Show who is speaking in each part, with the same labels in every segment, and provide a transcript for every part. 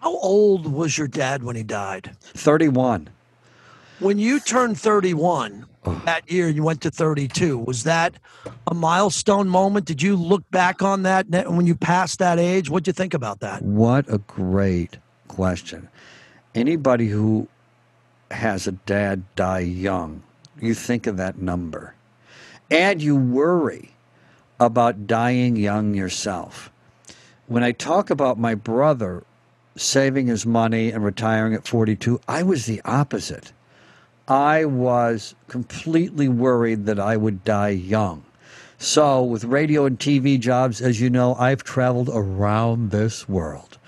Speaker 1: How old was your dad when he died?
Speaker 2: 31.
Speaker 1: When you turned 31 that year, you went to 32. Was that a milestone moment? Did you look back on that when you passed that age? What'd you think about that?
Speaker 2: What a great question. Anybody who has a dad die young, you think of that number. And you worry about dying young yourself. When I talk about my brother saving his money and retiring at 42, I was the opposite. I was completely worried that I would die young. So, with radio and TV jobs, as you know, I've traveled around this world.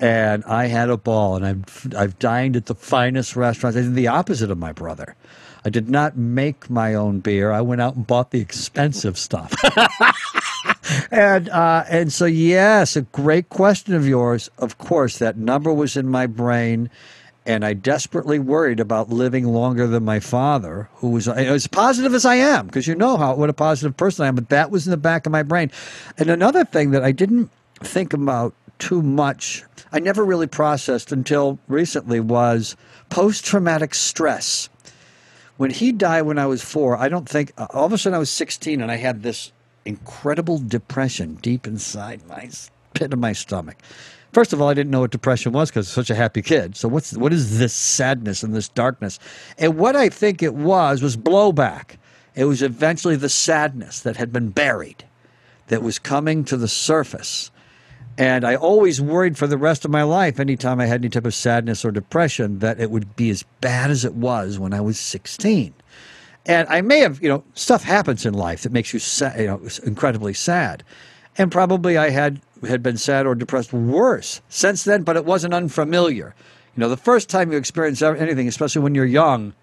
Speaker 2: And I had a ball, and I've, I've dined at the finest restaurants. I did the opposite of my brother. I did not make my own beer. I went out and bought the expensive stuff. and uh, and so yes, a great question of yours. Of course, that number was in my brain, and I desperately worried about living longer than my father, who was as positive as I am, because you know how what a positive person I am. But that was in the back of my brain. And another thing that I didn't think about too much, I never really processed until recently, was post traumatic stress. When he died when I was four, I don't think uh, all of a sudden I was 16 and I had this incredible depression deep inside my pit of my stomach. First of all, I didn't know what depression was because I was such a happy kid. So what's what is this sadness and this darkness? And what I think it was was blowback. It was eventually the sadness that had been buried that was coming to the surface. And I always worried for the rest of my life, anytime I had any type of sadness or depression, that it would be as bad as it was when I was 16. And I may have, you know, stuff happens in life that makes you, sa- you know, incredibly sad. And probably I had had been sad or depressed worse since then, but it wasn't unfamiliar. You know, the first time you experience anything, especially when you're young,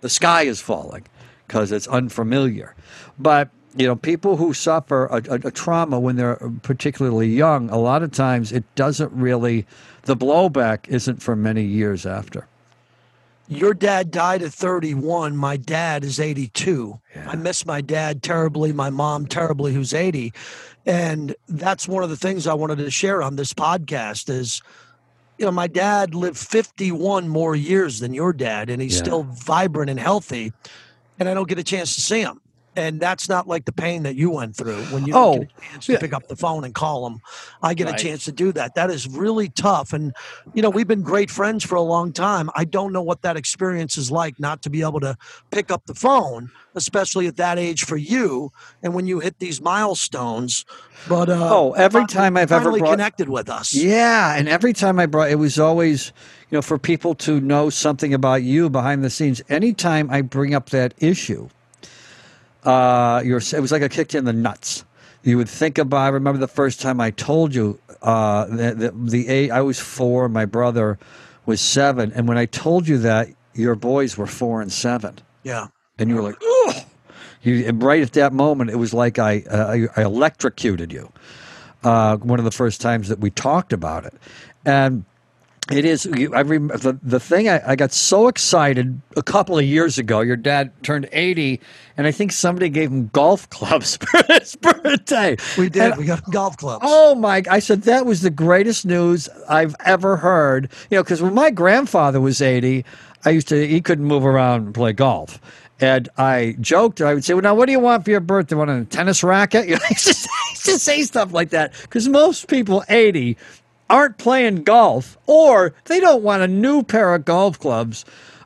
Speaker 2: the sky is falling because it's unfamiliar. But you know, people who suffer a, a, a, trauma when they're particularly young, a lot of times it doesn't really, the blowback isn't for many years after.
Speaker 1: Your dad died at 31. My dad is 82.
Speaker 2: Yeah.
Speaker 1: I miss my dad terribly, my mom terribly, who's 80. And that's one of the things I wanted to share on this podcast is, you know, my dad lived 51 more years than your dad, and he's
Speaker 2: Yeah.
Speaker 1: still vibrant and healthy. And I don't get a chance to see him. And that's not like the pain that you went through when you
Speaker 2: Oh,
Speaker 1: don't get a chance to
Speaker 2: yeah.
Speaker 1: pick up the phone and call them. I get
Speaker 2: Right.
Speaker 1: a chance to do that. That is really tough. And, you know, we've been great friends for a long time. I don't know what that experience is like not to be able to pick up the phone, especially at that age for you. And when you hit these milestones, but uh,
Speaker 2: Oh, every time I've ever brought-
Speaker 1: connected with us.
Speaker 2: Yeah, and every time I brought, it was always, you know, for people to know something about you behind the scenes. Anytime I bring up that issue, uh, you're, it was like a kick in the nuts. You would think about. I remember the first time I told you uh, that the, the age, I was four, my brother was seven, and when I told you that, your boys were four and seven,
Speaker 1: Yeah.
Speaker 2: and you were like, oh. You right at that moment, it was like I uh, I, I electrocuted you uh, one of the first times that we talked about it. And it is, I rem- the, the thing I, I got so excited a couple of years ago. Your dad turned 80, and I think somebody gave him golf clubs for his birthday.
Speaker 1: We did.
Speaker 2: And
Speaker 1: we got golf clubs.
Speaker 2: Oh my! I said that was the greatest news I've ever heard. You know, because when my grandfather was eighty, I used to he couldn't move around and play golf, and I joked. I would say, "Well, now what do you want for your birthday? Want a tennis racket?" You know, I used to say stuff like that because most people eighty aren't playing golf or they don't want a new pair of golf clubs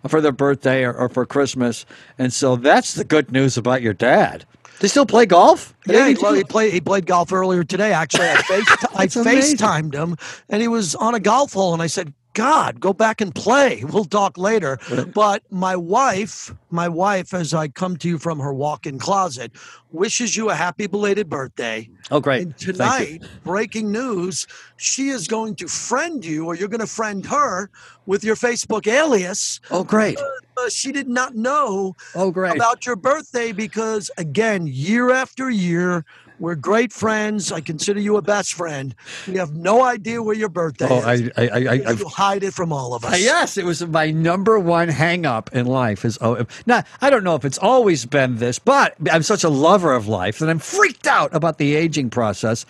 Speaker 2: for their birthday or, or for Christmas. And so that's the good news about your dad. They still play golf?
Speaker 1: Yeah, he,
Speaker 2: 82?
Speaker 1: well, he played. He played golf earlier today. Actually, I, face, I FaceTimed him, and he was on a golf hole. And I said, "God, go back and play. We'll talk later." But my wife, my wife, as I come to you from her walk-in closet, wishes you a happy belated birthday.
Speaker 2: Oh, great.
Speaker 1: And tonight, breaking news: she is going to friend you, or you're going to friend her with your Facebook alias.
Speaker 2: Oh, great.
Speaker 1: Uh, she did not know
Speaker 2: Oh, great.
Speaker 1: about your birthday because again year after year we're great friends i consider you a best friend we have no idea where your birthday
Speaker 2: Oh,
Speaker 1: is
Speaker 2: I, I, I, I,
Speaker 1: you hide it from all of us
Speaker 2: yes, it was my number one hang up in life. Is oh, now I don't know if it's always been this, but I'm such a lover of life that I'm freaked out about the aging process,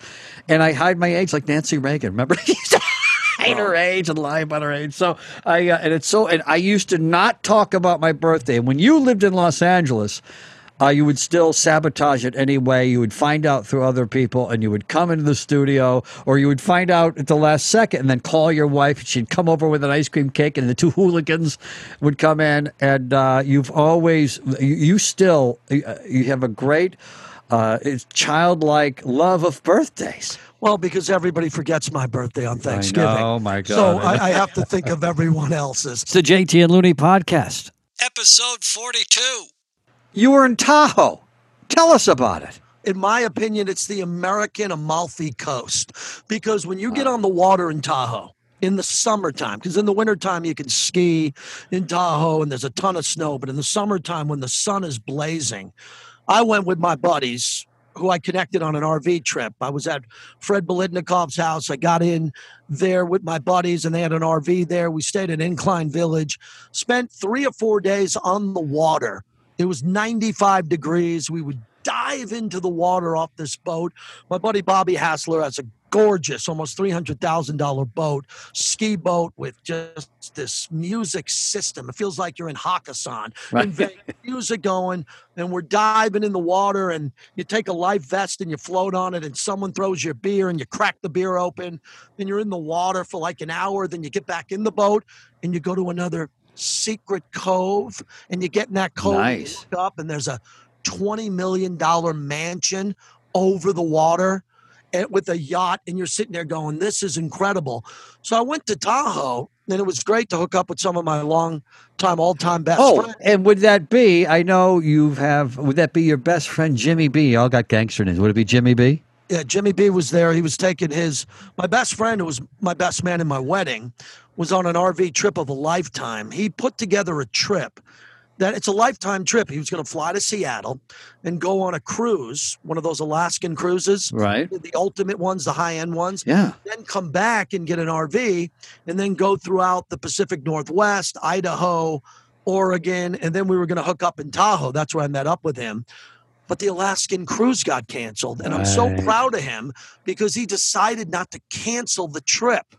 Speaker 2: and I hide my age like Nancy Reagan. Remember, hide her age and lie about her age. So I uh, and it's so and I used to not talk about my birthday. When you lived in Los Angeles, uh, you would still sabotage it anyway. You would find out through other people, and you would come into the studio, or you would find out at the last second, and then call your wife. And She'd come over with an ice cream cake, and the two hooligans would come in. And uh, you've always, you, you still, uh, you have a great, uh, childlike love of birthdays.
Speaker 1: Well, because everybody forgets my birthday on Thanksgiving.
Speaker 2: Oh my god!
Speaker 1: So I, I have to think of everyone else's.
Speaker 2: It's the JT and Looney podcast,
Speaker 1: episode forty-two.
Speaker 2: You were in Tahoe. Tell us about it.
Speaker 1: In my opinion, it's the American Amalfi Coast because when you get on the water in Tahoe, in the summertime, because in the wintertime you can ski in Tahoe and there's a ton of snow, but in the summertime when the sun is blazing, I went with my buddies who I connected on an RV trip. I was at Fred belidnikov's house. I got in there with my buddies and they had an RV there. We stayed at Incline Village, spent three or four days on the water it was 95 degrees. We would dive into the water off this boat. My buddy Bobby Hassler has a gorgeous, almost $300,000 boat, ski boat with just this music system. It feels like you're in Hakkasan. Right. music going, and we're diving in the water, and you take a life vest and you float on it, and someone throws your beer, and you crack the beer open, and you're in the water for like an hour. Then you get back in the boat, and you go to another secret cove, and you get in that cove,
Speaker 2: nice.
Speaker 1: up, and there's a twenty million dollar mansion over the water with a yacht, and you're sitting there going, "This is incredible." So I went to Tahoe, and it was great to hook up with some of my long time, all time best
Speaker 2: oh,
Speaker 1: friends.
Speaker 2: and would that be? I know you have. Would that be your best friend Jimmy B? All got gangster names. Would it be Jimmy B?
Speaker 1: Yeah, Jimmy B was there. He was taking his my best friend, who was my best man in my wedding, was on an RV trip of a lifetime. He put together a trip that it's a lifetime trip. He was going to fly to Seattle and go on a cruise, one of those Alaskan cruises,
Speaker 2: right?
Speaker 1: The ultimate ones, the high end ones.
Speaker 2: Yeah.
Speaker 1: Then come back and get an RV, and then go throughout the Pacific Northwest, Idaho, Oregon, and then we were going to hook up in Tahoe. That's where I met up with him. But the Alaskan cruise got canceled, and I'm so proud of him because he decided not to cancel the trip.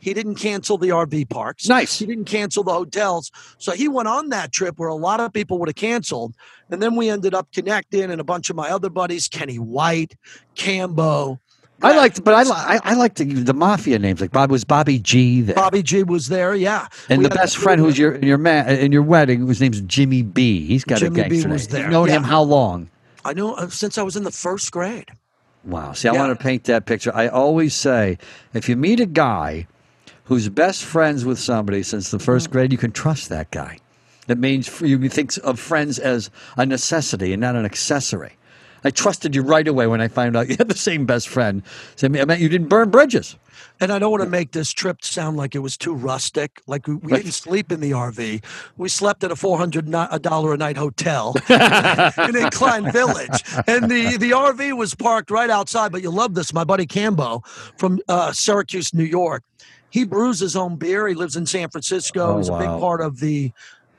Speaker 1: He didn't cancel the RV parks.
Speaker 2: Nice.
Speaker 1: He didn't cancel the hotels. So he went on that trip where a lot of people would have canceled. And then we ended up connecting, and a bunch of my other buddies, Kenny White, Cambo.
Speaker 2: I liked, but I, I, I liked the, the mafia names. Like Bob was Bobby G. There.
Speaker 1: Bobby G was there, yeah.
Speaker 2: And we the best friend who's your in your man in your wedding, whose name's Jimmy B. He's got
Speaker 1: Jimmy
Speaker 2: a gangster
Speaker 1: B was
Speaker 2: name.
Speaker 1: there.
Speaker 2: You've known
Speaker 1: yeah.
Speaker 2: him how long?
Speaker 1: I know uh, since I was in the first grade.
Speaker 2: Wow. See, I yeah. want to paint that picture. I always say, if you meet a guy who's best friends with somebody since the 1st mm-hmm. grade, you can trust that guy. That means you think of friends as a necessity and not an accessory. I trusted you right away when I found out you had the same best friend. So I meant you didn't burn bridges.
Speaker 1: And I don't want to make this trip sound like it was too rustic. Like we, we didn't sleep in the RV. We slept at a four hundred a dollar a night hotel in Incline Village, and the the RV was parked right outside. But you love this, my buddy Cambo from uh, Syracuse, New York he brews his own beer. He lives in San Francisco.
Speaker 2: Oh,
Speaker 1: He's
Speaker 2: wow.
Speaker 1: a big part of the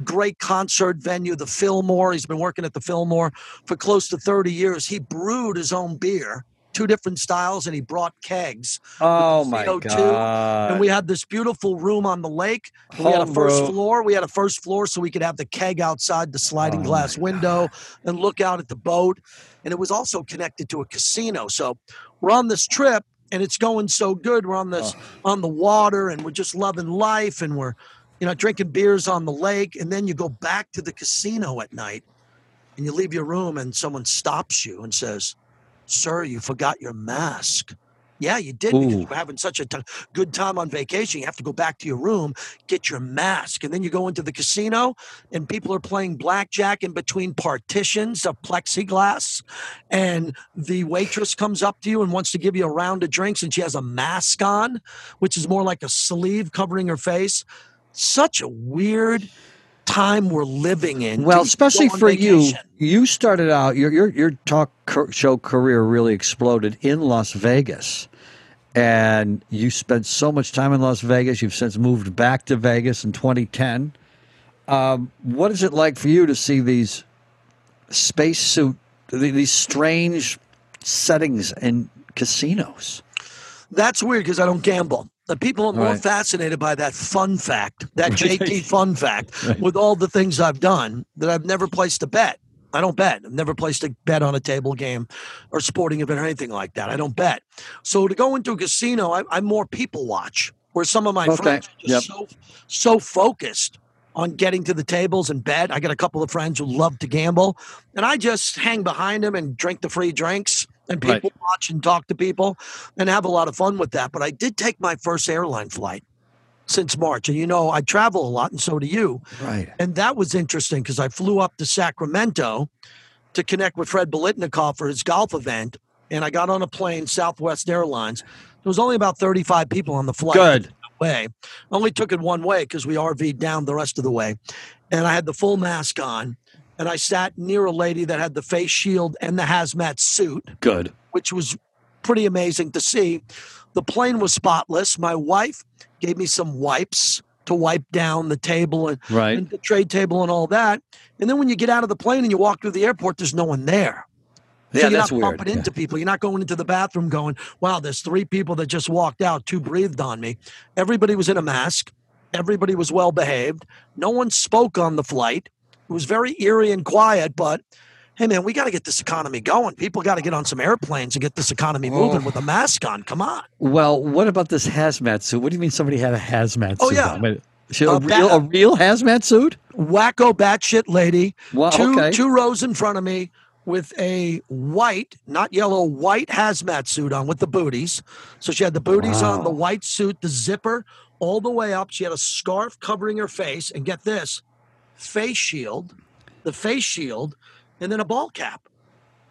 Speaker 1: great concert venue, the Fillmore. He's been working at the Fillmore for close to 30 years. He brewed his own beer, two different styles, and he brought kegs.
Speaker 2: Oh my god!
Speaker 1: And we had this beautiful room on the lake. We had a first floor. We had a first floor so we could have the keg outside the sliding oh glass window and look out at the boat. And it was also connected to a casino. So we're on this trip and it's going so good. We're on this oh. on the water, and we're just loving life, and we're, you know, drinking beers on the lake, and then you go back to the casino at night, and you leave your room, and someone stops you and says, "Sir, you forgot your mask." Yeah, you did because you were having such a t- good time on vacation. You have to go back to your room, get your mask, and then you go into the casino, and people are playing blackjack in between partitions of plexiglass. And the waitress comes up to you and wants to give you a round of drinks, and she has a mask on, which is more like a sleeve covering her face. Such a weird time we're living in.
Speaker 2: Well, especially for vacation. you, you started out your your your talk show career really exploded in Las Vegas, and you spent so much time in Las Vegas. You've since moved back to Vegas in 2010. Um, what is it like for you to see these spacesuit, these strange settings in casinos?
Speaker 1: That's weird because I don't gamble. The people are more
Speaker 2: Right.
Speaker 1: fascinated by that fun fact, that. JT fun fact,
Speaker 2: Right.
Speaker 1: with all the things I've done that I've never placed a bet. I don't bet. I've never placed a bet on a table game or sporting event or anything like that. I don't bet. So to go into a casino, I, I more people watch. Where some of my
Speaker 2: Okay.
Speaker 1: friends are just
Speaker 2: Yep.
Speaker 1: so so focused on getting to the tables and bet. I got a couple of friends who love to gamble, and I just hang behind them and drink the free drinks. And
Speaker 2: Right.
Speaker 1: people watch and talk to people and have a lot of fun with that. But I did take my first airline flight since March. And you know, I travel a lot, and so do you.
Speaker 2: Right.
Speaker 1: And that was interesting because I flew up to Sacramento to connect with Fred Bolitnikov for his golf event. And I got on a plane, Southwest Airlines. There was only about 35 people on the flight
Speaker 2: Good.
Speaker 1: way. Only took it one way because we RV'd down the rest of the way. And I had the full mask on. And I sat near a lady that had the face shield and the hazmat suit
Speaker 2: Good.
Speaker 1: which was pretty amazing to see. The plane was spotless. My wife gave me some wipes to wipe down the table and,
Speaker 2: Right.
Speaker 1: and the trade table and all that. And then when you get out of the plane and you walk through the airport, there's no one there. So
Speaker 2: Yeah,
Speaker 1: you're
Speaker 2: that's
Speaker 1: not
Speaker 2: weird.
Speaker 1: bumping into people. You're not going into the bathroom going, wow, there's three people that just walked out, two breathed on me. Everybody was in a mask. Everybody was well behaved. No one spoke on the flight. It was very eerie and quiet, but hey, man, we got to get this economy going. People got to get on some airplanes and get this economy moving
Speaker 2: Oh.
Speaker 1: with a mask on. Come on.
Speaker 2: Well, what about this hazmat suit? What do you mean somebody had a hazmat
Speaker 1: Oh,
Speaker 2: suit
Speaker 1: yeah.
Speaker 2: Wait, she- a,
Speaker 1: Uh,
Speaker 2: real, a real hazmat suit?
Speaker 1: Wacko batshit lady.
Speaker 2: Wow,
Speaker 1: two,
Speaker 2: okay.
Speaker 1: two rows in front of me with a white, not yellow, white hazmat suit on with the booties. So she had the booties on, the white suit, the zipper all the way up. She had a scarf covering her face, and get this face shield, the face shield, and then a ball cap.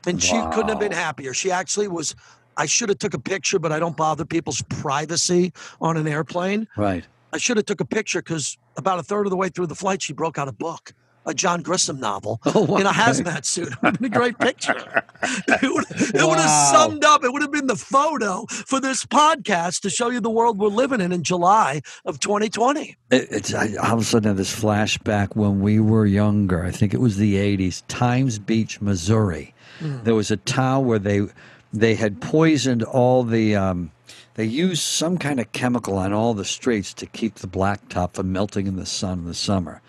Speaker 1: And she couldn't have been happier. She actually was. I should have took a picture, but I don't bother people's privacy on an airplane.
Speaker 2: Right.
Speaker 1: I should have took a picture because about a third of the way through the flight, she broke out a book, a John Grisham novel,
Speaker 2: Oh,
Speaker 1: in a hazmat suit. It would have been a great picture. It would, it would have summed up. It would have been the photo for this podcast to show you the world we're living in in July of 2020.
Speaker 2: It, it's I, all of a sudden have this flashback when we were younger. I think it was the '80s. Times Beach, Missouri. There was a town where they they had poisoned all the. Um, they used some kind of chemical on all the streets to keep the blacktop from melting in the sun in the summer.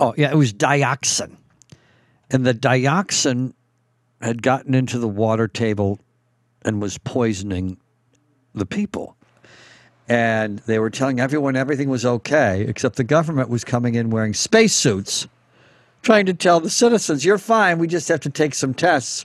Speaker 2: Oh yeah, it was dioxin, and the dioxin had gotten into the water table and was poisoning the people and they were telling everyone everything was okay, except the government was coming in wearing spacesuits, trying to tell the citizens, "You're fine. We just have to take some tests."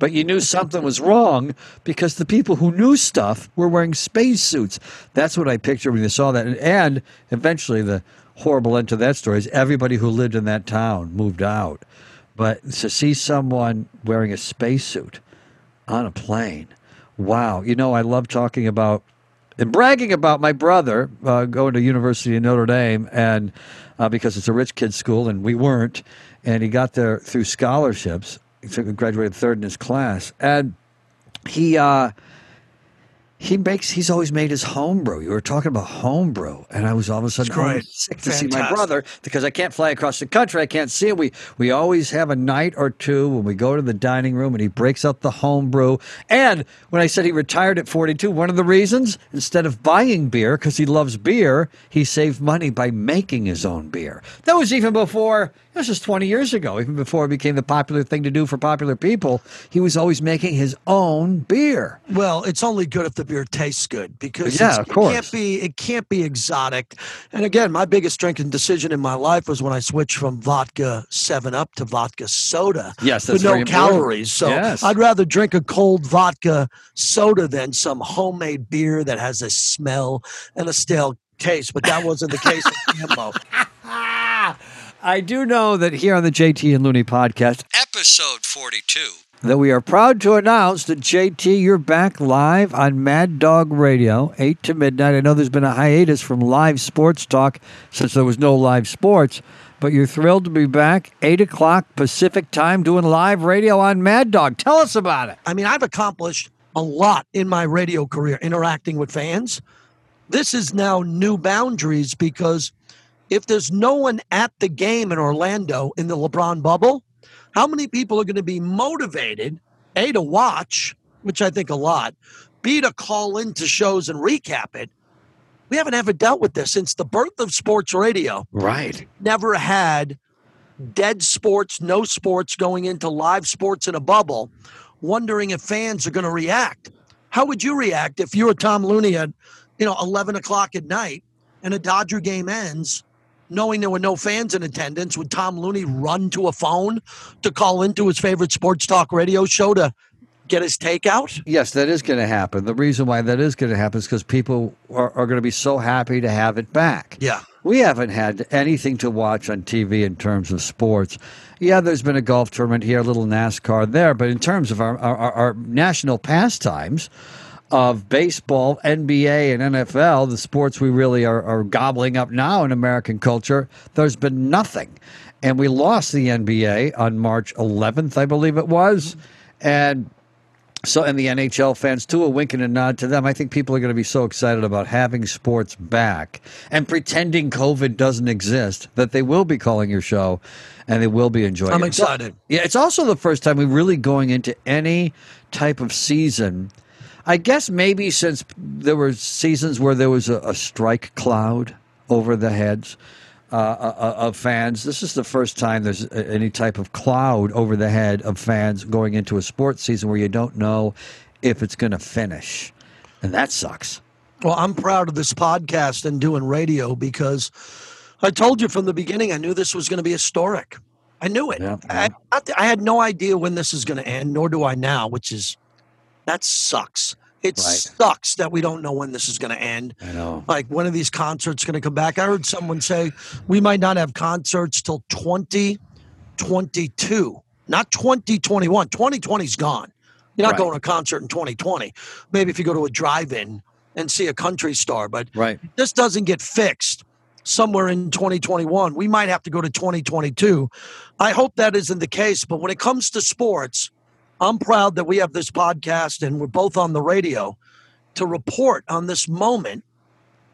Speaker 2: But you knew something was wrong because the people who knew stuff were wearing spacesuits. That's what I pictured when I saw that. And, and eventually, the horrible end to that story is everybody who lived in that town moved out. But to see someone wearing a spacesuit on a plane, wow! You know, I love talking about and bragging about my brother uh, going to University of Notre Dame, and uh, because it's a rich kid's school, and we weren't, and he got there through scholarships. He graduated third in his class, and he uh, he makes he's always made his homebrew. You were talking about homebrew, and I was all of a sudden sick to see my brother because I can't fly across the country. I can't see him. We we always have a night or two when we go to the dining room and he breaks out the homebrew. And when I said he retired at 42, one of the reasons instead of buying beer because he loves beer, he saved money by making his own beer. That was even before. This is 20 years ago, even before it became the popular thing to do for popular people. He was always making his own beer.
Speaker 1: Well, it's only good if the beer tastes good because
Speaker 2: Yeah, of course.
Speaker 1: it can't be it can't be exotic. And again, my biggest drinking decision in my life was when I switched from vodka Seven Up to vodka soda.
Speaker 2: Yes,
Speaker 1: with
Speaker 2: that's
Speaker 1: no calories. So
Speaker 2: Yes.
Speaker 1: I'd rather drink a cold vodka soda than some homemade beer that has a smell and a stale taste. But that wasn't the case with Cambo.
Speaker 2: I do know that here on the JT and Looney podcast,
Speaker 3: Episode 42.
Speaker 2: that we are proud to announce that JT, you're back live on Mad Dog Radio, 8 to midnight. I know there's been a hiatus from live sports talk since there was no live sports, but you're thrilled to be back, 8 o'clock Pacific time, doing live radio on Mad Dog. Tell us about it.
Speaker 1: I mean, I've accomplished a lot in my radio career interacting with fans. This is now new boundaries because if there's no one at the game in Orlando in the LeBron bubble, how many people are going to be motivated, A, to watch, which I think a lot, B, to call into shows and recap it? we haven't ever dealt with this since the birth of sports radio.
Speaker 2: Right.
Speaker 1: Never had dead sports, no sports going into live sports in a bubble, wondering if fans are going to react. How would you react if you were Tom Looney at, you know, 11 o'clock at night and a Dodger game ends, knowing there were no fans in attendance? Would Tom Looney run to a phone to call into his favorite sports talk radio show to get his takeout?
Speaker 2: Yes, that is going to happen. The reason why that is going to happen is because people are, are going to be so happy to have it back.
Speaker 1: Yeah.
Speaker 2: We haven't had anything to watch on TV in terms of sports. Yeah, there's been a golf tournament here, a little NASCAR there, but in terms of our, our, our national pastimes of baseball, NBA, and NFL, the sports we really are, are gobbling up now in American culture, there's been nothing. And we lost the NBA on March 11th, I believe it was. And so, and the NHL fans too, a wink and a nod to them. I think people are going to be so excited about having sports back and pretending COVID doesn't exist that they will be calling your show and they will be enjoying it.
Speaker 1: I'm
Speaker 2: it.
Speaker 1: excited.
Speaker 2: Yeah, it's also the first time we're really going into any type of season. I guess maybe since there were seasons where there was a, a strike cloud over the heads uh, uh, of fans. This is the first time there's any type of cloud over the head of fans going into a sports season where you don't know if it's going to finish, and that sucks.
Speaker 1: Well, I'm proud of this podcast and doing radio because I told you from the beginning I knew this was going to be historic. I knew it.
Speaker 2: Yeah,
Speaker 1: I, I had no idea when this is going to end, nor do I now, which is that sucks. It
Speaker 2: Right.
Speaker 1: sucks that we don't know when this is going to end.
Speaker 2: I know.
Speaker 1: Like when are these concerts going to come back? I heard someone say we might not have concerts till 2022, not 2021. 2020's gone. You're not
Speaker 2: Right.
Speaker 1: going to a concert in 2020. Maybe if you go to a drive-in and see a country star, but
Speaker 2: Right.
Speaker 1: this doesn't get fixed somewhere in 2021, we might have to go to 2022. I hope that isn't the case. But when it comes to sports, I'm proud that we have this podcast and we're both on the radio to report on this moment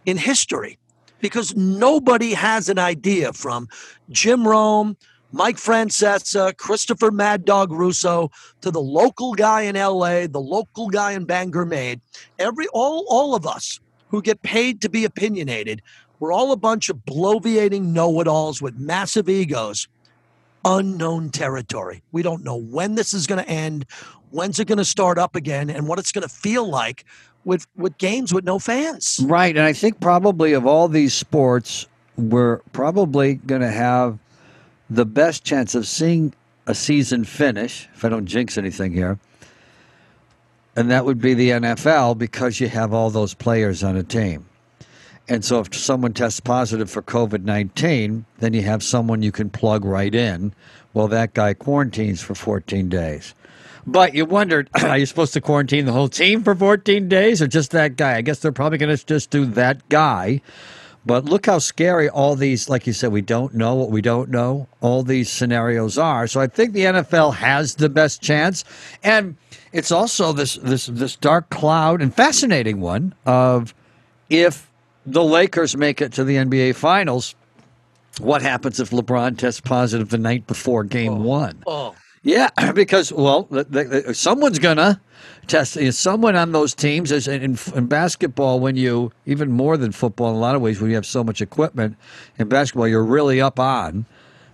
Speaker 1: in history because nobody has an idea from Jim Rome, Mike Francesa, Christopher Mad Dog Russo to the local guy in LA, the local guy in Bangor Maine. Every all all of us who get paid to be opinionated, we're all a bunch of bloviating know-it-alls with massive egos. Unknown territory. We don't know when this is going to end, when's it going to start up again, and what it's going to feel like with with games with no fans.
Speaker 2: Right, and I think probably of all these sports, we're probably going to have the best chance of seeing a season finish, if I don't jinx anything here, and that would be the NFL because you have all those players on a team. And so if someone tests positive for COVID 19, then you have someone you can plug right in. Well, that guy quarantines for 14 days. But you wondered, are you supposed to quarantine the whole team for 14 days or just that guy? I guess they're probably going to just do that guy. But look how scary all these, like you said, we don't know what we don't know, all these scenarios are. So I think the NFL has the best chance. And it's also this this this dark cloud and fascinating one of if the Lakers make it to the NBA finals, what happens if LeBron tests positive the night before game one?
Speaker 1: Oh,
Speaker 2: Yeah, because well, the, the, someone's gonna test. uh, Someone on those teams is in, in basketball. When you even more than football in a lot of ways, when you have so much equipment in basketball, you're really up on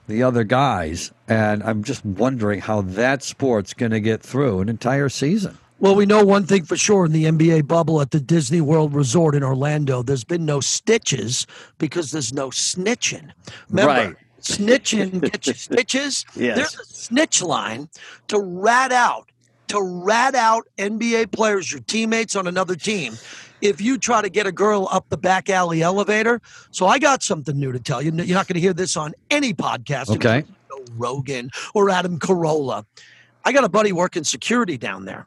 Speaker 2: the other guys. And I'm just wondering how that sport's going to get through an entire season.
Speaker 1: Well, we know one thing for sure in the NBA bubble at the Disney World Resort in Orlando, there's been no stitches because there's no snitching. Remember,
Speaker 2: Right.
Speaker 1: snitching gets you stitches.
Speaker 2: Yes.
Speaker 1: There's a snitch line to rat out, to rat out NBA players, your teammates on another team. If you try to get a girl up the back alley elevator, so I got something new to tell you. You're not going to hear this on any podcast.
Speaker 2: Okay.
Speaker 1: Joe Rogan or Adam Carolla. I got a buddy working security down there.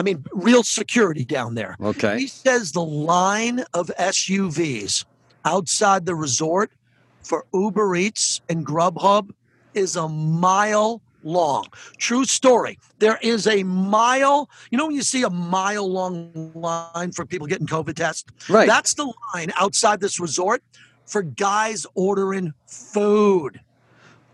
Speaker 1: I mean, real security down there.
Speaker 2: Okay.
Speaker 1: He says the line of SUVs outside the resort for Uber Eats and Grubhub is a mile long. True story. There is a mile. You know when you see a mile long line for people getting COVID tests?
Speaker 2: Right.
Speaker 1: That's the line outside this resort for guys ordering food.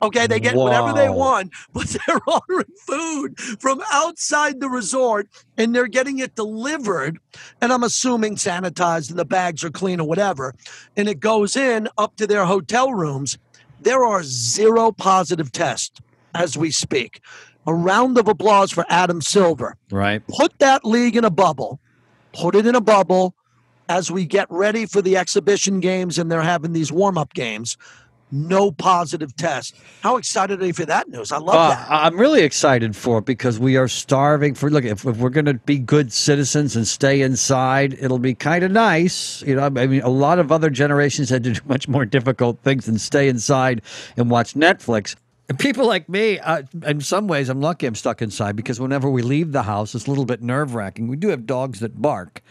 Speaker 1: Okay, they get whatever they want, but they're ordering food from outside the resort and they're getting it delivered. And I'm assuming sanitized and the bags are clean or whatever. And it goes in up to their hotel rooms. There are zero positive tests as we speak. A round of applause for Adam Silver.
Speaker 2: Right.
Speaker 1: Put that league in a bubble, put it in a bubble as we get ready for the exhibition games and they're having these warm up games. No positive test. How excited are you for that news? I love
Speaker 2: Uh,
Speaker 1: that.
Speaker 2: I'm really excited for it because we are starving for. Look, if, if we're going to be good citizens and stay inside, it'll be kind of nice. You know, I mean, a lot of other generations had to do much more difficult things than stay inside and watch Netflix. And people like me, uh, in some ways, I'm lucky I'm stuck inside because whenever we leave the house, it's a little bit nerve wracking. We do have dogs that bark,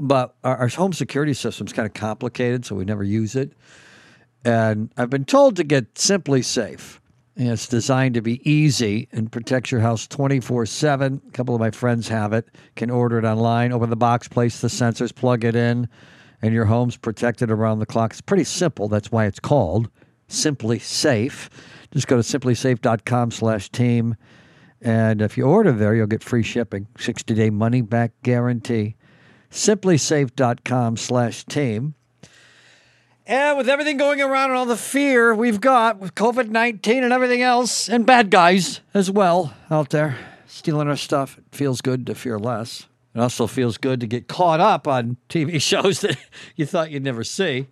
Speaker 2: but our, our home security system's kind of complicated, so we never use it. And I've been told to get SimpliSafe. It's designed to be easy and protects your house 24 7. A couple of my friends have it. Can order it online, open the box, place the sensors, plug it in, and your home's protected around the clock. It's pretty simple. That's why it's called SimpliSafe. Just go to simplisafe.com slash team. And if you order there, you'll get free shipping, 60 day money back guarantee. Simplisafe.com slash team. And with everything going around and all the fear we've got with COVID 19 and everything else, and bad guys as well out there stealing our stuff, it feels good to fear less. It also feels good to get caught up on TV shows that you thought you'd never see.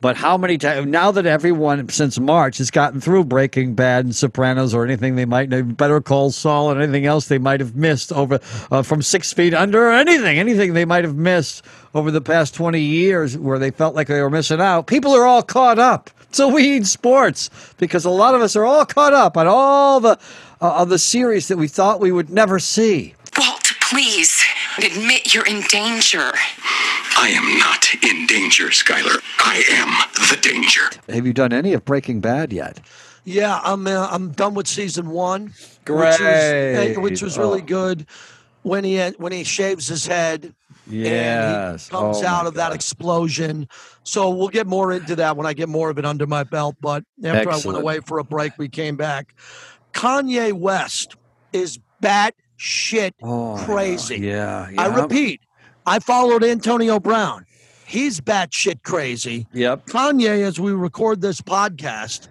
Speaker 2: But how many times, now that everyone since March has gotten through Breaking Bad and Sopranos or anything they might, Better Call Saul and anything else they might have missed over uh, from Six Feet Under or anything, anything they might have missed over the past 20 years where they felt like they were missing out, people are all caught up. So we need sports because a lot of us are all caught up on all the, uh, of the series that we thought we would never see.
Speaker 3: Walt, please admit you're in danger.
Speaker 4: I am not in danger, Skyler. I am the danger.
Speaker 2: Have you done any of Breaking Bad yet?
Speaker 1: Yeah, I'm uh, I'm done with season one, which
Speaker 2: Great.
Speaker 1: was, uh, which was really
Speaker 2: Oh.
Speaker 1: good. When he had, when he shaves his head,
Speaker 2: Yes.
Speaker 1: and he comes
Speaker 2: Oh,
Speaker 1: out
Speaker 2: my
Speaker 1: of that explosion. So we'll get more into that when I get more of it under my belt. But after I went away for a break, we came back. Kanye West is bat shit
Speaker 2: Oh,
Speaker 1: crazy.
Speaker 2: Yeah.
Speaker 1: I
Speaker 2: yeah.
Speaker 1: repeat, I followed Antonio Brown. He's batshit crazy.
Speaker 2: Yep.
Speaker 1: Kanye, as we record this podcast,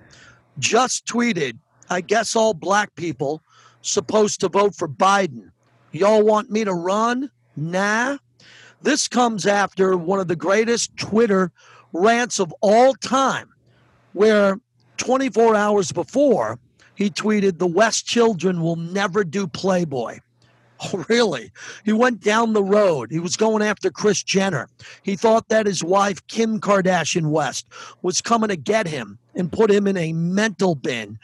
Speaker 1: just tweeted, I guess all black people supposed to vote for Biden. Y'all want me to run? Nah. This comes after one of the greatest Twitter rants of all time, where 24 hours before he tweeted, The West children will never do Playboy. Oh, really? He went down the road. He was going after Kris Jenner. He thought that his wife, Kim Kardashian West, was coming to get him and put him in a mental bin.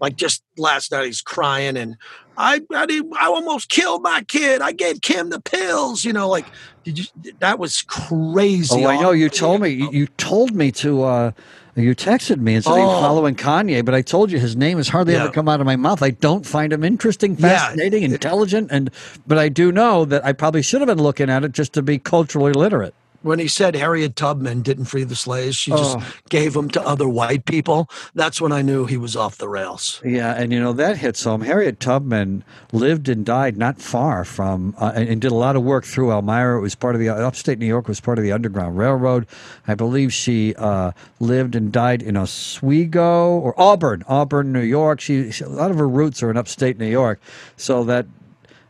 Speaker 1: Like just last night, he's crying and I, I, did- I almost killed my kid. I gave Kim the pills. You know, like did you? That was crazy.
Speaker 2: Oh, I know. You told me. You, you told me to. uh You texted me and said you're
Speaker 1: Oh.
Speaker 2: following Kanye, but I told you his name has hardly
Speaker 1: Yeah.
Speaker 2: ever come out of my mouth. I don't find him interesting,
Speaker 1: Yeah.
Speaker 2: fascinating, intelligent, and but I do know that I probably should have been looking at it just to be culturally literate.
Speaker 1: When he said Harriet Tubman didn't free the slaves, she just
Speaker 2: Oh.
Speaker 1: gave them to other white people. That's when I knew he was off the rails.
Speaker 2: Yeah, and you know that hits home. Harriet Tubman lived and died not far from, uh, and, did a lot of work through Elmira. It was part of the upstate New York was part of the Underground Railroad. I believe she uh, lived and died in Oswego or Auburn, Auburn, New York. She, she a lot of her roots are in upstate New York, so that.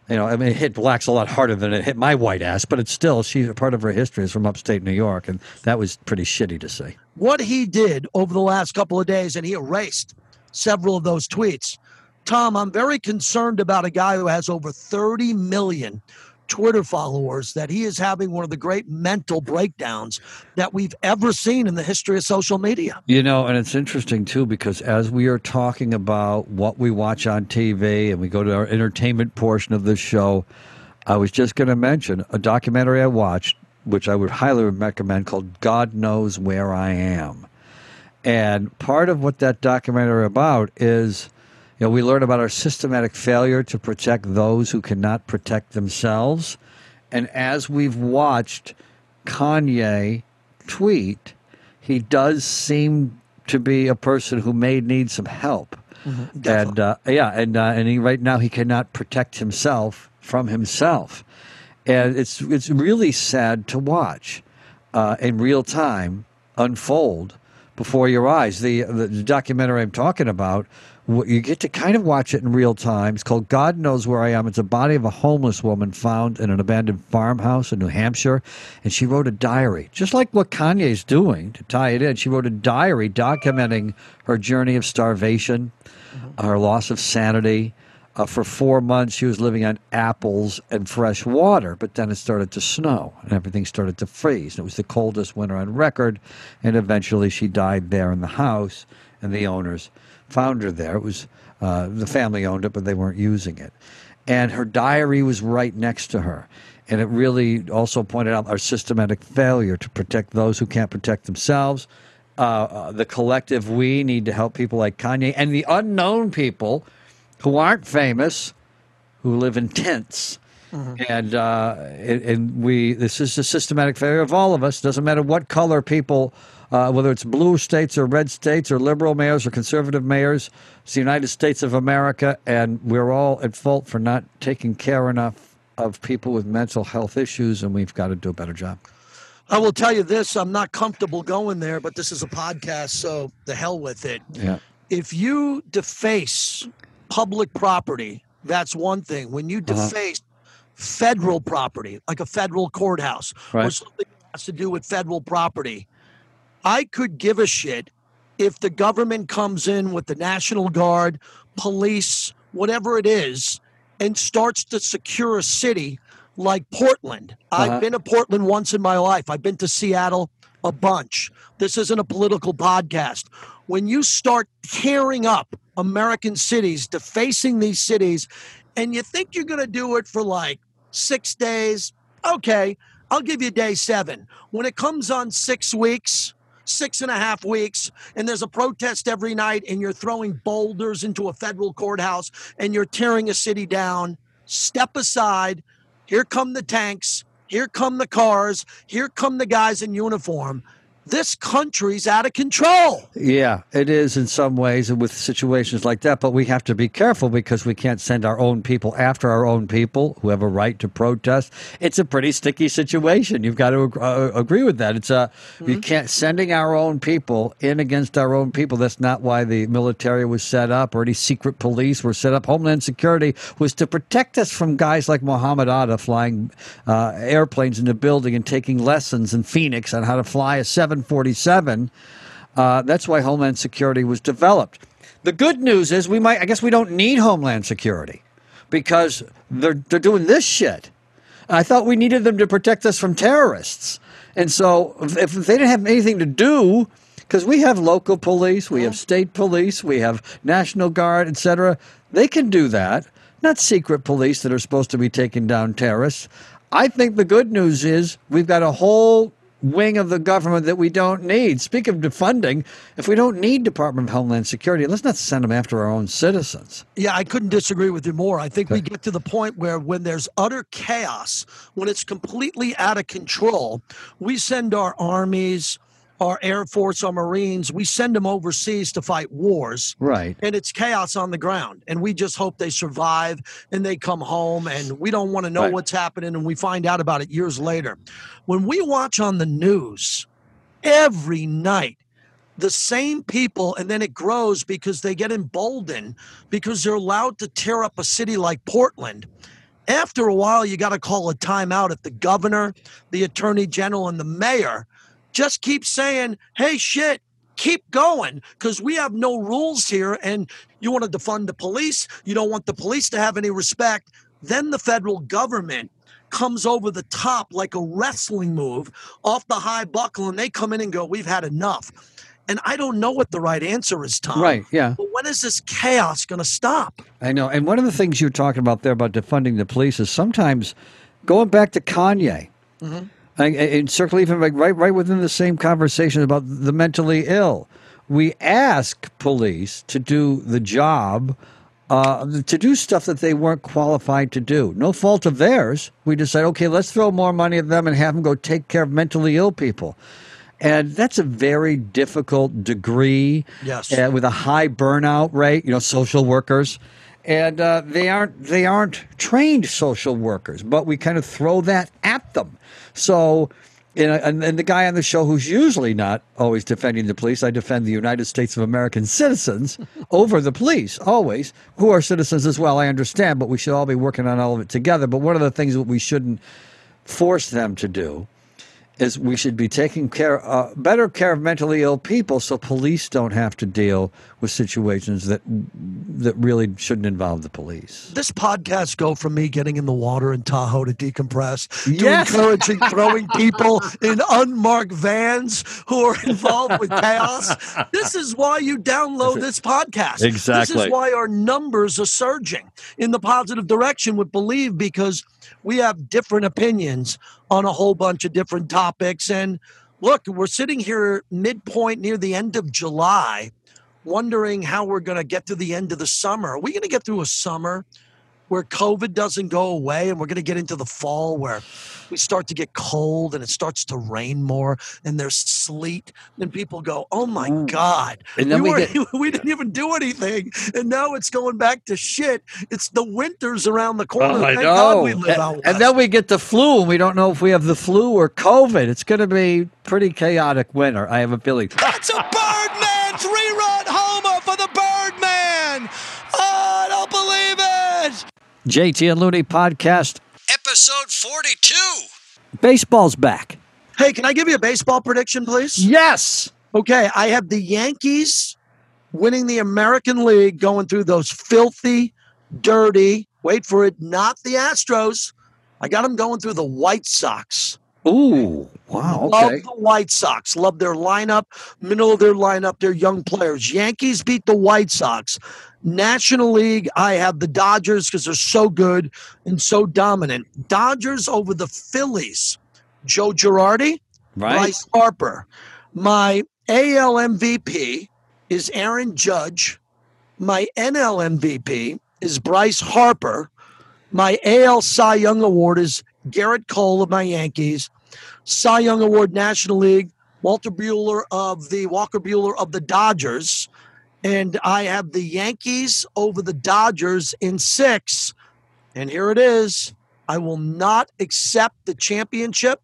Speaker 2: You know, I mean, it hit blacks a lot harder than it hit my white ass, but it's still, she's a part of her history is from upstate New York, and that was pretty shitty to see.
Speaker 1: what he did over the last couple of days, and he erased several of those tweets. Tom, I'm very concerned about a guy who has over 30 million Twitter followers that he is having one of the great mental breakdowns that we've ever seen in the history of social media.
Speaker 2: You know, and it's interesting too because as we are talking about what we watch on TV and we go to our entertainment portion of this show, I was just going to mention a documentary I watched, which I would highly recommend, called God Knows Where I Am. And part of what that documentary about is, you know, we learn about our systematic failure to protect those who cannot protect themselves. And as we've watched Kanye tweet, he does seem to be a person who may need some help. and uh, yeah, and uh, and he right now he cannot protect himself from himself, and it's it's really sad to watch uh, in real time unfold before your eyes. The, the documentary I'm talking about, you get to kind of watch it in real time. It's called God Knows Where I Am. It's a body of a homeless woman found in an abandoned farmhouse in New Hampshire. And she wrote a diary, just like what Kanye's doing to tie it in. She wrote a diary documenting her journey of starvation, her loss of sanity. Uh, for four months, she was living on apples and fresh water, but then it started to snow and everything started to freeze. And it was the coldest winter on record, and eventually she died there in the house, and the owners found her there. It was uh, the family owned it, but they weren't using it. And her diary was right next to her. And it really also pointed out our systematic failure to protect those who can't protect themselves. Uh, uh, the collective we need to help people like Kanye and the unknown people who aren't famous, who live in tents. And, uh, and we this is a systematic failure of all of us. Doesn't matter what color people, uh, whether it's blue states or red states or liberal mayors or conservative mayors. It's the United States of America, and we're all at fault for not taking care enough of people with mental health issues, and we've got to do a better job.
Speaker 1: I will tell you this: I'm not comfortable going there, but this is a podcast, so the hell with it.
Speaker 2: Yeah.
Speaker 1: If you deface public property, that's one thing. When you
Speaker 2: Uh-huh.
Speaker 1: deface federal property, like a federal courthouse or something that has to do with federal property, I could give a shit if the government comes in with the National Guard, police, whatever it is, and starts to secure a city like Portland.
Speaker 2: Uh-huh.
Speaker 1: I've been to Portland once in my life. I've been to Seattle a bunch. This isn't a political podcast. When you start tearing up American cities, defacing these cities, and you think you're going to do it for like six days, okay, I'll give you day seven. When it comes on six weeks, six and a half weeks, and there's a protest every night, and you're throwing boulders into a federal courthouse and you're tearing a city down, step aside. Here come the tanks. Here come the cars. Here come the guys in uniform. This country's out of control.
Speaker 2: Yeah, it is in some ways with situations like that, but we have to be careful because we can't send our own people after our own people who have a right to protest. It's a pretty sticky situation. You've got to uh, agree with that. It's a you can't sending our own people in against our own people. That's not why the military was set up or any secret police were set up. Homeland Security was to protect us from guys like Mohammed Atta flying uh, airplanes into building and taking lessons in Phoenix on how to fly a 747. Uh, that's why Homeland Security was developed. The good news is we might, I guess we don't need Homeland Security because they're, they're doing this shit. I thought we needed them to protect us from terrorists. And so if, if they didn't have anything to do, because we have local police, we have state police, we have National Guard, etc. they can do that. Not secret police that are supposed to be taking down terrorists. I think the good news is we've got a whole wing of the government that we don't need. Speak of defunding, if we don't need Department of Homeland Security, let's not send them after our own citizens.
Speaker 1: Yeah, I couldn't disagree with you more. I think we get to the point where when there's utter chaos, when it's completely out of control, we send our armies, our Air Force, our Marines, we send them overseas to fight wars.
Speaker 2: Right.
Speaker 1: And it's chaos on the ground. And we just hope they survive and they come home. And we don't want to know
Speaker 2: Right.
Speaker 1: what's happening. And we find out about it years later. When we watch on the news every night, the same people, and then it grows because they get emboldened because they're allowed to tear up a city like Portland. After a while, you got to call a timeout if the governor, the attorney general, and the mayor just keep saying, hey, shit, keep going because we have no rules here. And you want to defund the police, you don't want the police to have any respect. Then the federal government comes over the top like a wrestling move off the high buckle, and they come in and go, we've had enough. And I don't know what the right answer is, Tom.
Speaker 2: Right, yeah.
Speaker 1: But when is this chaos going to stop?
Speaker 2: I know. And one of the things you're talking about there about defunding the police is sometimes going back to Kanye. And, and circle even like right right within the same conversation about the mentally ill. We ask police to do the job, uh, to do stuff that they weren't qualified to do. No fault of theirs. We decide, okay, let's throw more money at them and have them go take care of mentally ill people. And that's a very difficult degree.
Speaker 1: Yes.
Speaker 2: uh, with a high burnout rate, you know, social workers. And uh, they aren't they aren't trained social workers, but we kind of throw that at them. So, know, and, and the guy on the show who's usually not always defending the police, I defend the United States of American citizens over the police, always, who are citizens as well. I understand, but we should all be working on all of it together. But one of the things that we shouldn't force them to do is we should be taking care, uh, better care of mentally ill people, so police don't have to deal with situations that that really shouldn't involve the police.
Speaker 1: This podcast go from me getting in the water in Tahoe to decompress to
Speaker 2: Yes.
Speaker 1: encouraging throwing people in unmarked vans who are involved with chaos. This is why you download this podcast.
Speaker 2: Exactly.
Speaker 1: This is why our numbers are surging in the positive direction with Bleav because we have different opinions on a whole bunch of different topics. And look, we're sitting here midpoint near the end of July wondering how we're going to get to the end of the summer. Are we going to get through a summer where COVID doesn't go away and we're going to get into the fall where we start to get cold and it starts to rain more and there's sleet and people go, "Oh my god."
Speaker 2: And then we
Speaker 1: weren't-
Speaker 2: get-
Speaker 1: we didn't even do anything and now it's going back to shit. It's the winters around the oh, corner. Thank God we live
Speaker 2: and,
Speaker 1: out
Speaker 2: and then we get the flu, and we don't know if we have the flu or COVID. It's going to be pretty chaotic winter. I have a feeling.
Speaker 1: That's a
Speaker 2: JT and Looney podcast, episode forty-two. Baseball's back.
Speaker 1: Hey, can I give you a baseball prediction, please?
Speaker 2: Yes.
Speaker 1: Okay, I have the Yankees winning the American League, going through those filthy, dirty, wait for it, not the Astros. I got them going through the White Sox.
Speaker 2: Ooh. Wow.
Speaker 1: Love the White Sox. Love their lineup, middle of their lineup, their young players. Yankees beat the White Sox. National League, I have the Dodgers because they're so good and so dominant. Dodgers over the Phillies. Joe Girardi,
Speaker 2: Right.
Speaker 1: Bryce Harper. My AL MVP is Aaron Judge. My NL MVP is Bryce Harper. My AL Cy Young Award is Gerrit Cole of my Yankees. Cy Young Award National League, Walter Buehler of the Walker Buehler of the Dodgers. And I have the Yankees over the Dodgers in six. And here it is. I will not accept the championship.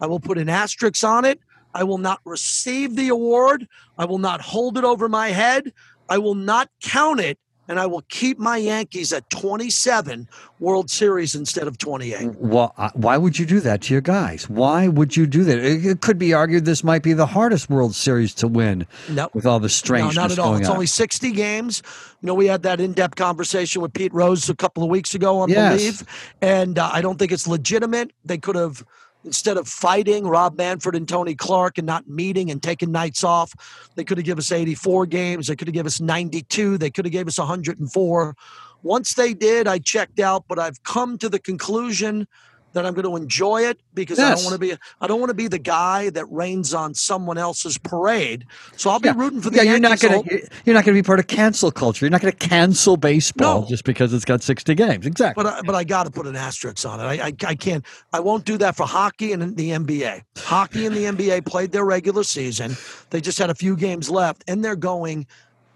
Speaker 1: I will put an asterisk on it. I will not receive the award. I will not hold it over my head. I will not count it. And I will keep my Yankees at 27 World Series instead of 28.
Speaker 2: Well, why would you do that to your guys? Why would you do that? It, could be argued this might be the hardest World Series to win
Speaker 1: No.
Speaker 2: with all the
Speaker 1: No, not at all. It's
Speaker 2: on.
Speaker 1: only 60 games. You know, we had that in depth conversation with Pete Rose a couple of weeks ago on
Speaker 2: Yes.
Speaker 1: Bleav. And uh, I don't think it's legitimate. They could have, instead of fighting Rob Manfred and Tony Clark and not meeting and taking nights off, they could have given us 84 games. They could have given us 92. They could have gave us 104. Once they did, I checked out, but I've come to the conclusion that I'm going to enjoy it because I don't want to be I don't want to be the guy that rains on someone else's parade. So I'll be
Speaker 2: Yeah.
Speaker 1: rooting for the
Speaker 2: yeah, you're not
Speaker 1: Yankees
Speaker 2: gonna you're not gonna be part of cancel culture. You're not gonna cancel baseball
Speaker 1: No.
Speaker 2: just because it's got 60 games. Exactly.
Speaker 1: But I, but I got to put an asterisk on it. I, I I can't. I won't do that for hockey and the NBA. Hockey and the NBA played their regular season. They just had a few games left, and they're going.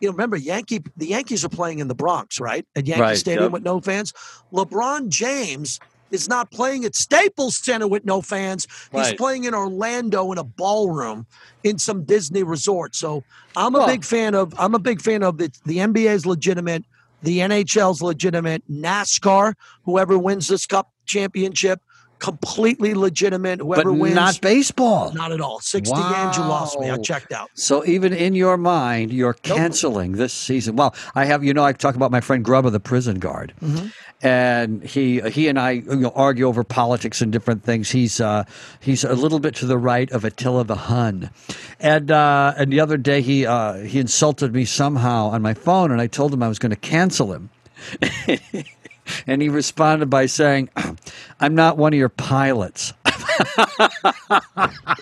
Speaker 1: You know, remember Yankee? The Yankees are playing in the Bronx, right? At Yankee
Speaker 2: Right,
Speaker 1: Stadium
Speaker 2: yep.
Speaker 1: with no fans. LeBron James is not playing at Staples Center with no fans. He's playing in Orlando in a ballroom in some Disney resort. So I'm a
Speaker 2: Well-
Speaker 1: big fan of. I'm a big fan of the the NBA is legitimate. The NHL's legitimate. NASCAR, whoever wins this cup championship, completely legitimate.
Speaker 2: but
Speaker 1: Whoever wins,
Speaker 2: not baseball.
Speaker 1: not at all. 60 games, you lost me. I checked out.
Speaker 2: So even in your mind, you're
Speaker 1: Nope.
Speaker 2: canceling this season. Well, I have you know I talk about my friend Grubba, the prison guard,
Speaker 1: Mm-hmm.
Speaker 2: and he he and I you know, argue over politics and different things. He's uh, he's a little bit to the right of Attila the Hun, and uh, and the other day he uh, he insulted me somehow on my phone, and I told him I was going to cancel him. And he responded by saying, "I'm not one of your pilots."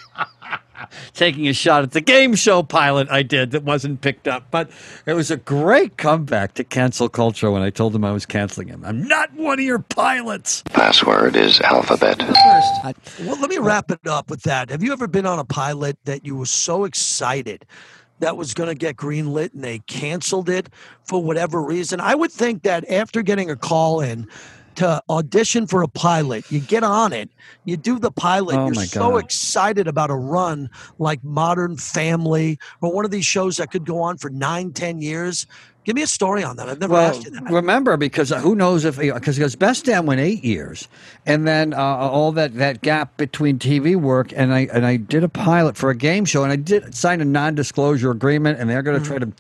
Speaker 2: taking a shot at the game show pilot I did that wasn't picked up. But it was a great comeback to cancel culture when I told him I was canceling him. I'm not one of your pilots.
Speaker 5: Password is alphabet.
Speaker 1: Well, let me wrap it up with that. Have you ever been on a pilot that you were so excited that was going to get greenlit and they canceled it for whatever reason? I would think that after getting a call in to audition for a pilot, you get on it, you do the pilot,
Speaker 2: Oh
Speaker 1: you're so
Speaker 2: God.
Speaker 1: excited about a run like Modern Family or one of these shows that could go on for nine, ten years. Give me a story on that. I've never
Speaker 2: Well,
Speaker 1: asked you that.
Speaker 2: remember because who knows if because because Best Damn went eight years, and then uh, all that that gap between TV work, and I and I did a pilot for a game show, and I did sign a non-disclosure agreement, and they're going to try to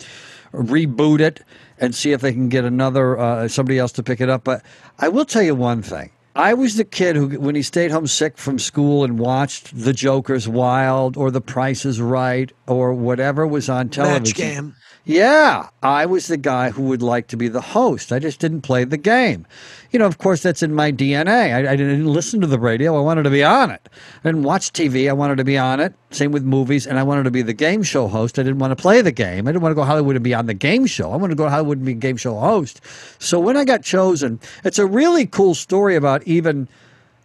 Speaker 2: reboot it and see if they can get another uh, somebody else to pick it up. But I will tell you one thing. I was the kid who, when he stayed home sick from school and watched The Joker's Wild or The Price is Right or whatever was on television.
Speaker 1: Match game.
Speaker 2: Yeah, I was the guy who would like to be the host. I just didn't play the game. You know, of course, that's in my DNA. I, I didn't listen to the radio. I wanted to be on it. I didn't watch TV. I wanted to be on it. Same with movies. And I wanted to be the game show host. I didn't want to play the game. I didn't want to go Hollywood and be on the game show. I wanted to go Hollywood and be game show host. So when I got chosen, it's a really cool story about even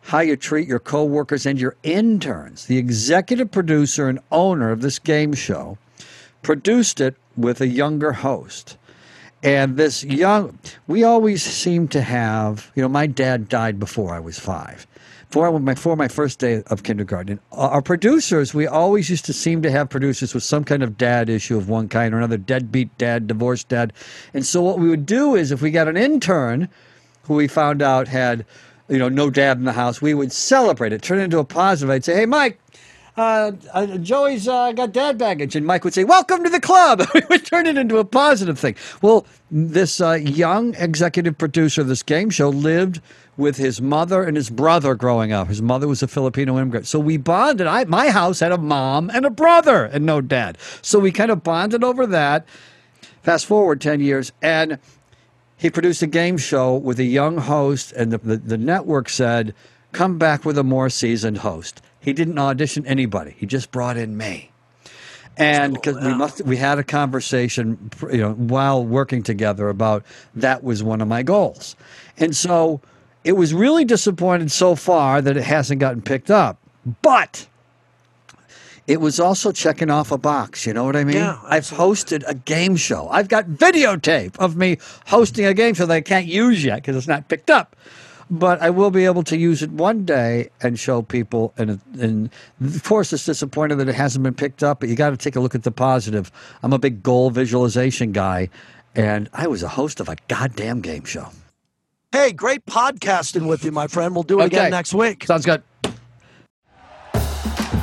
Speaker 2: how you treat your coworkers and your interns. The executive producer and owner of this game show produced it with a younger host. And this young, we always seem to have, you know, my dad died before I was five. Before my, before my first day of kindergarten, our producers, we always used to seem to have producers with some kind of dad issue of one kind or another, deadbeat dad, divorced dad. And so what we would do is if we got an intern who we found out had, you know, no dad in the house, we would celebrate it, turn it into a positive. I'd say, hey, Mike, uh, uh, Joey's uh, got dad baggage. And Mike would say, Welcome to the club. we would turn it into a positive thing. Well, this uh, young executive producer of this game show lived with his mother and his brother growing up. His mother was a Filipino immigrant. So we bonded. I, my house had a mom and a brother and no dad. So we kind of bonded over that. Fast forward 10 years, and he produced a game show with a young host, and the, the, the network said, Come back with a more seasoned host. He didn't audition anybody. He just brought in me. And oh, because we must, we had a conversation, you know, while working together about that was one of my goals, and so it was really disappointed so far that it hasn't gotten picked up. But it was also checking off a box. You know what I mean?
Speaker 1: Yeah,
Speaker 2: I've hosted a game show. I've got videotape of me hosting a game show that I can't use yet because it's not picked up. But I will be able to use it one day and show people. And, and of course, it's disappointing that it hasn't been picked up. But you got to take a look at the positive. I'm a big goal visualization guy, and I was a host of a goddamn game show.
Speaker 1: Hey, great podcasting with you, my friend. We'll do it
Speaker 2: Okay.
Speaker 1: again next week.
Speaker 2: Sounds good.